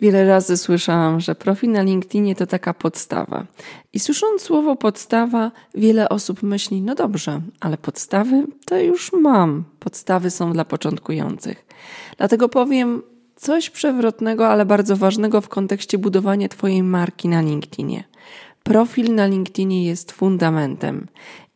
Wiele razy słyszałam, że profil na LinkedInie to taka podstawa. I słysząc słowo podstawa, wiele osób myśli, no dobrze, ale podstawy to już mam. Podstawy są dla początkujących. Dlatego powiem coś przewrotnego, ale bardzo ważnego w kontekście budowania Twojej marki na LinkedInie. Profil na LinkedInie jest fundamentem.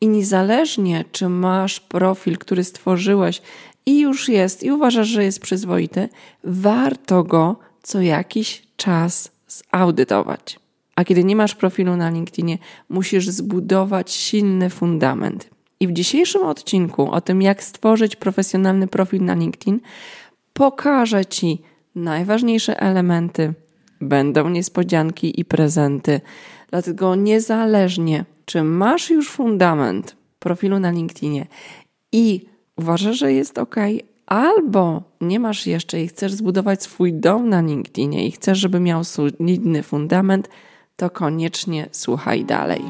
I niezależnie, czy masz profil, który stworzyłeś i już jest, i uważasz, że jest przyzwoity, warto go co jakiś czas zaudytować. A kiedy nie masz profilu na LinkedInie, musisz zbudować silny fundament. I w dzisiejszym odcinku o tym, jak stworzyć profesjonalny profil na LinkedIn, pokażę Ci najważniejsze elementy. Będą niespodzianki i prezenty. Dlatego niezależnie, czy masz już fundament profilu na LinkedInie i uważasz, że jest ok, albo nie masz jeszcze i chcesz zbudować swój dom na LinkedInie i chcesz, żeby miał solidny fundament, to koniecznie słuchaj dalej.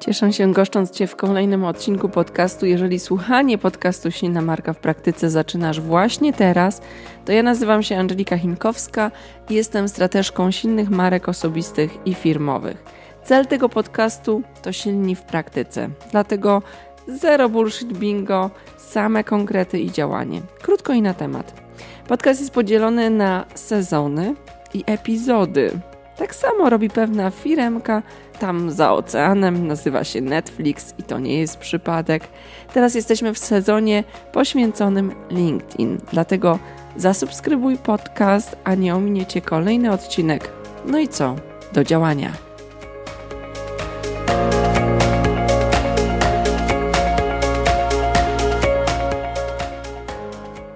Cieszę się goszcząc Cię w kolejnym odcinku podcastu. Jeżeli słuchanie podcastu Silna Marka w Praktyce zaczynasz właśnie teraz, to ja nazywam się Angelika Chinkowska i jestem strateżką silnych marek osobistych i firmowych. Cel tego podcastu to silni w praktyce. Dlatego zero bullshit bingo, same konkrety i działanie. Krótko i na temat. Podcast jest podzielony na sezony i epizody. Tak samo robi pewna firemka tam za oceanem, nazywa się Netflix i to nie jest przypadek. Teraz jesteśmy w sezonie poświęconym LinkedIn, dlatego zasubskrybuj podcast, a nie ominiecie kolejny odcinek. No i co? Do działania.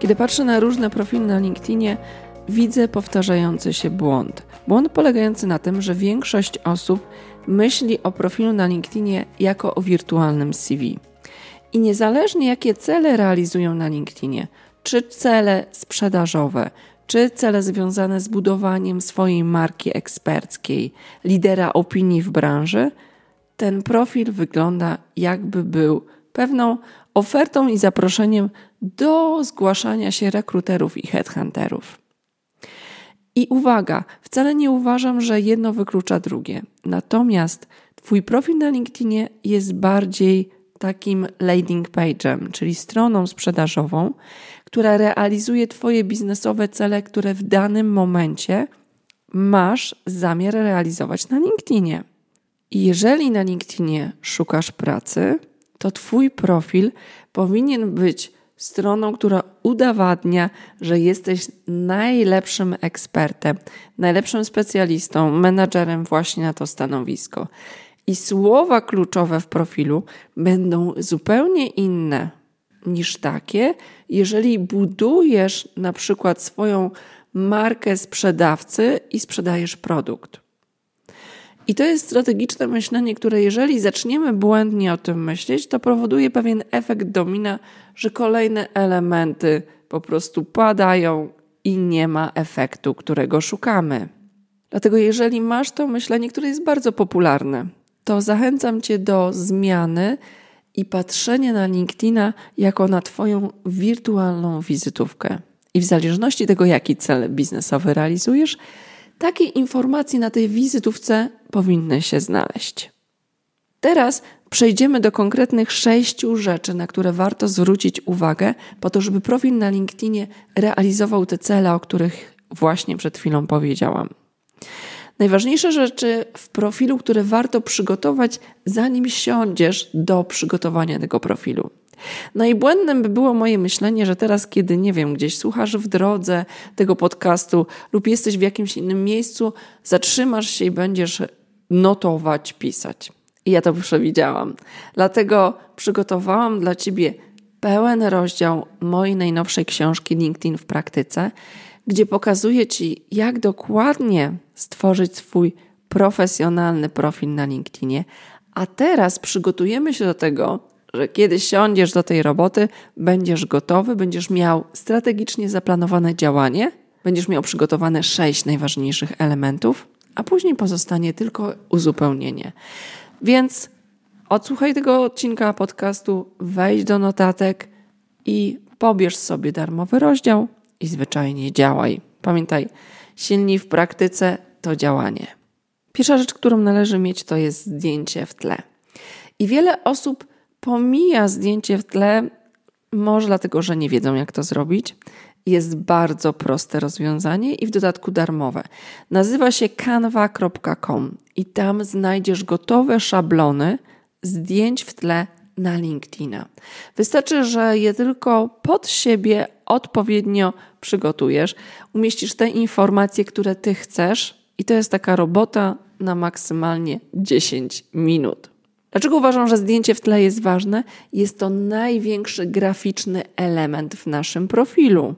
Kiedy patrzę na różne profile na LinkedInie, widzę powtarzający się błąd. Błąd polegający na tym, że większość osób myśli o profilu na LinkedInie jako o wirtualnym CV. I niezależnie jakie cele realizują na LinkedInie, czy cele sprzedażowe, czy cele związane z budowaniem swojej marki eksperckiej, lidera opinii w branży, ten profil wygląda jakby był pewną ofertą i zaproszeniem do zgłaszania się rekruterów i headhunterów. I uwaga, wcale nie uważam, że jedno wyklucza drugie. Natomiast Twój profil na LinkedInie jest bardziej takim landing page'em, czyli stroną sprzedażową, która realizuje Twoje biznesowe cele, które w danym momencie masz zamiar realizować na LinkedInie. Jeżeli na LinkedInie szukasz pracy, to Twój profil powinien być stroną, która udowadnia, że jesteś najlepszym ekspertem, najlepszym specjalistą, menadżerem właśnie na to stanowisko. I słowa kluczowe w profilu będą zupełnie inne niż takie, jeżeli budujesz na przykład swoją markę sprzedawcy i sprzedajesz produkt. I to jest strategiczne myślenie, które jeżeli zaczniemy błędnie o tym myśleć, to powoduje pewien efekt domina, że kolejne elementy po prostu padają i nie ma efektu, którego szukamy. Dlatego, jeżeli masz to myślenie, które jest bardzo popularne, to zachęcam Cię do zmiany i patrzenia na LinkedIna jako na Twoją wirtualną wizytówkę. I w zależności tego, jaki cel biznesowy realizujesz, takie informacje na tej wizytówce powinny się znaleźć. Teraz przejdziemy do konkretnych sześciu rzeczy, na które warto zwrócić uwagę, po to, żeby profil na LinkedInie realizował te cele, o których właśnie przed chwilą powiedziałam. Najważniejsze rzeczy w profilu, które warto przygotować, zanim siądziesz do przygotowania tego profilu. No i błędem by było moje myślenie, że teraz, kiedy nie wiem, gdzieś słuchasz w drodze tego podcastu lub jesteś w jakimś innym miejscu, zatrzymasz się i będziesz notować, pisać. I ja to przewidziałam. Dlatego przygotowałam dla Ciebie pełen rozdział mojej najnowszej książki LinkedIn w praktyce, gdzie pokazuję Ci, jak dokładnie stworzyć swój profesjonalny profil na LinkedInie. A teraz przygotujemy się do tego, że kiedy siądziesz do tej roboty, będziesz gotowy, będziesz miał strategicznie zaplanowane działanie, będziesz miał przygotowane sześć najważniejszych elementów, a później pozostanie tylko uzupełnienie. Więc odsłuchaj tego odcinka podcastu, wejdź do notatek i pobierz sobie darmowy rozdział i zwyczajnie działaj. Pamiętaj, silni w praktyce to działanie. Pierwsza rzecz, którą należy mieć, to jest zdjęcie w tle. I wiele osób pomija zdjęcie w tle, może dlatego, że nie wiedzą, jak to zrobić. Jest bardzo proste rozwiązanie i w dodatku darmowe. Nazywa się canva.com i tam znajdziesz gotowe szablony zdjęć w tle na LinkedIna. Wystarczy, że je tylko pod siebie odpowiednio przygotujesz, umieścisz te informacje, które ty chcesz, i to jest taka robota na maksymalnie 10 minut. Dlaczego uważam, że zdjęcie w tle jest ważne? Jest to największy graficzny element w naszym profilu.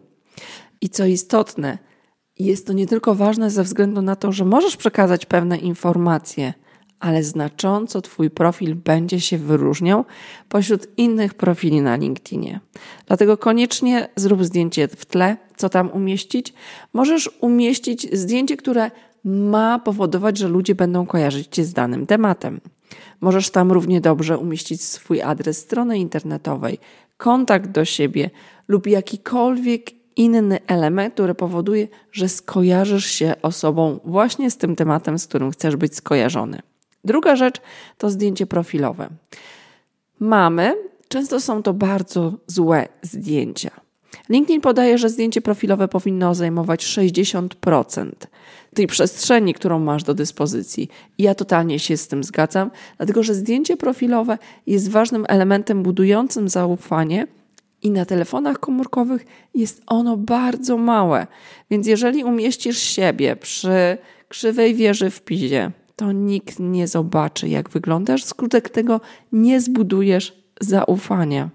I co istotne, jest to nie tylko ważne ze względu na to, że możesz przekazać pewne informacje, ale znacząco Twój profil będzie się wyróżniał pośród innych profili na LinkedInie. Dlatego koniecznie zrób zdjęcie w tle, co tam umieścić. Możesz umieścić zdjęcie, które ma powodować, że ludzie będą kojarzyć Cię z danym tematem. Możesz tam równie dobrze umieścić swój adres strony internetowej, kontakt do siebie lub jakikolwiek inny element, który powoduje, że skojarzysz się osobą właśnie z tym tematem, z którym chcesz być skojarzony. Druga rzecz to zdjęcie profilowe. Mamy, często są to bardzo złe zdjęcia. LinkedIn podaje, że zdjęcie profilowe powinno zajmować 60% tej przestrzeni, którą masz do dyspozycji. Ja totalnie się z tym zgadzam, dlatego że zdjęcie profilowe jest ważnym elementem budującym zaufanie. I na telefonach komórkowych jest ono bardzo małe. Więc jeżeli umieścisz siebie przy krzywej wieży w pizie, to nikt nie zobaczy, jak wyglądasz. Skutek tego nie zbudujesz zaufania.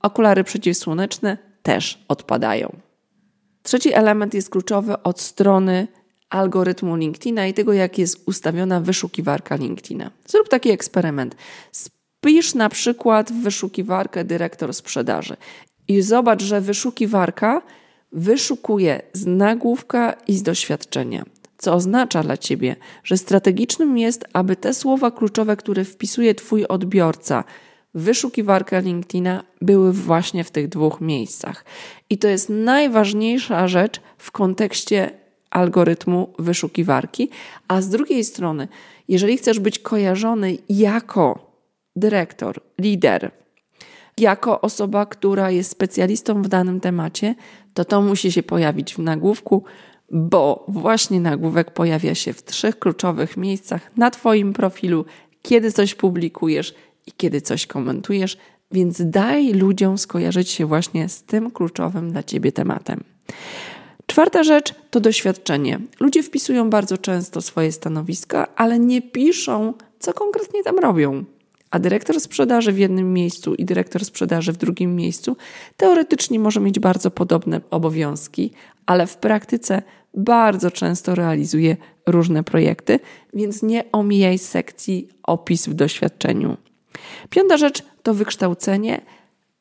Okulary przeciwsłoneczne też odpadają. Trzeci element jest kluczowy od strony algorytmu LinkedIna i tego, jak jest ustawiona wyszukiwarka LinkedIna. Zrób taki eksperyment. Spisz na przykład w wyszukiwarkę dyrektor sprzedaży i zobacz, że wyszukiwarka wyszukuje z nagłówka i z doświadczenia. Co oznacza dla ciebie, że strategicznym jest, aby te słowa kluczowe, które wpisuje Twój odbiorca, wyszukiwarka LinkedIna były właśnie w tych dwóch miejscach. I to jest najważniejsza rzecz w kontekście algorytmu wyszukiwarki, a z drugiej strony, jeżeli chcesz być kojarzony jako dyrektor, lider, jako osoba, która jest specjalistą w danym temacie, to to musi się pojawić w nagłówku, bo właśnie nagłówek pojawia się w trzech kluczowych miejscach na Twoim profilu, kiedy coś publikujesz i kiedy coś komentujesz, więc daj ludziom skojarzyć się właśnie z tym kluczowym dla Ciebie tematem. Czwarta rzecz to doświadczenie. Ludzie wpisują bardzo często swoje stanowiska, ale nie piszą, co konkretnie tam robią. A dyrektor sprzedaży w jednym miejscu i dyrektor sprzedaży w drugim miejscu teoretycznie może mieć bardzo podobne obowiązki, ale w praktyce bardzo często realizuje różne projekty, więc nie omijaj sekcji opis w doświadczeniu. Piąta rzecz to wykształcenie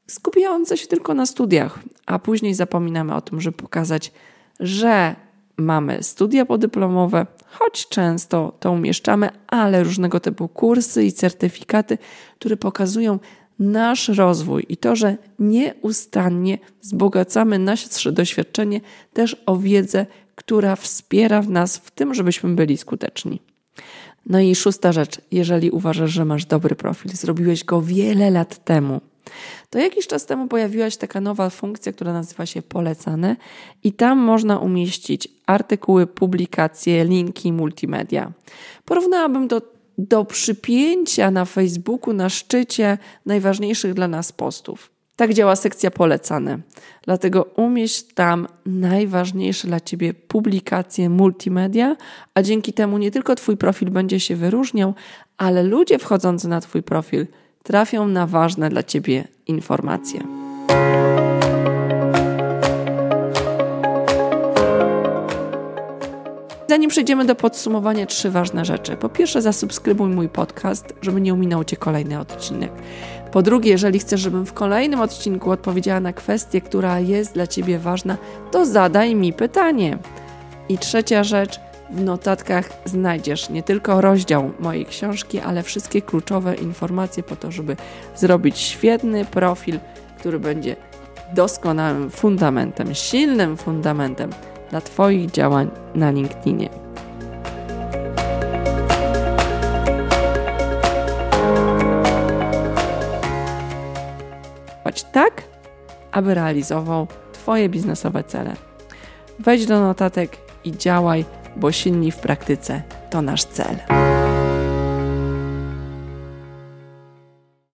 skupiające się tylko na studiach, a później zapominamy o tym, żeby pokazać, że mamy studia podyplomowe, choć często to umieszczamy, ale różnego typu kursy i certyfikaty, które pokazują nasz rozwój i to, że nieustannie wzbogacamy nasze doświadczenie też o wiedzę, która wspiera w nas w tym, żebyśmy byli skuteczni. No i szósta rzecz, jeżeli uważasz, że masz dobry profil, zrobiłeś go wiele lat temu, to jakiś czas temu pojawiła się taka nowa funkcja, która nazywa się polecane i tam można umieścić artykuły, publikacje, linki, multimedia. Porównałabym to do przypięcia na Facebooku na szczycie najważniejszych dla nas postów. Tak działa sekcja polecane. Dlatego umieść tam najważniejsze dla Ciebie publikacje multimedia, a dzięki temu nie tylko Twój profil będzie się wyróżniał, ale ludzie wchodzący na Twój profil trafią na ważne dla Ciebie informacje. Zanim przejdziemy do podsumowania, trzy ważne rzeczy. Po pierwsze, zasubskrybuj mój podcast, żeby nie ominął Cię kolejny odcinek. Po drugie, jeżeli chcesz, żebym w kolejnym odcinku odpowiedziała na kwestię, która jest dla Ciebie ważna, to zadaj mi pytanie. I trzecia rzecz, w notatkach znajdziesz nie tylko rozdział mojej książki, ale wszystkie kluczowe informacje po to, żeby zrobić świetny profil, który będzie doskonałym fundamentem, silnym fundamentem dla Twoich działań na LinkedInie. Aby realizował Twoje biznesowe cele. Wejdź do notatek i działaj, bo silni w praktyce to nasz cel.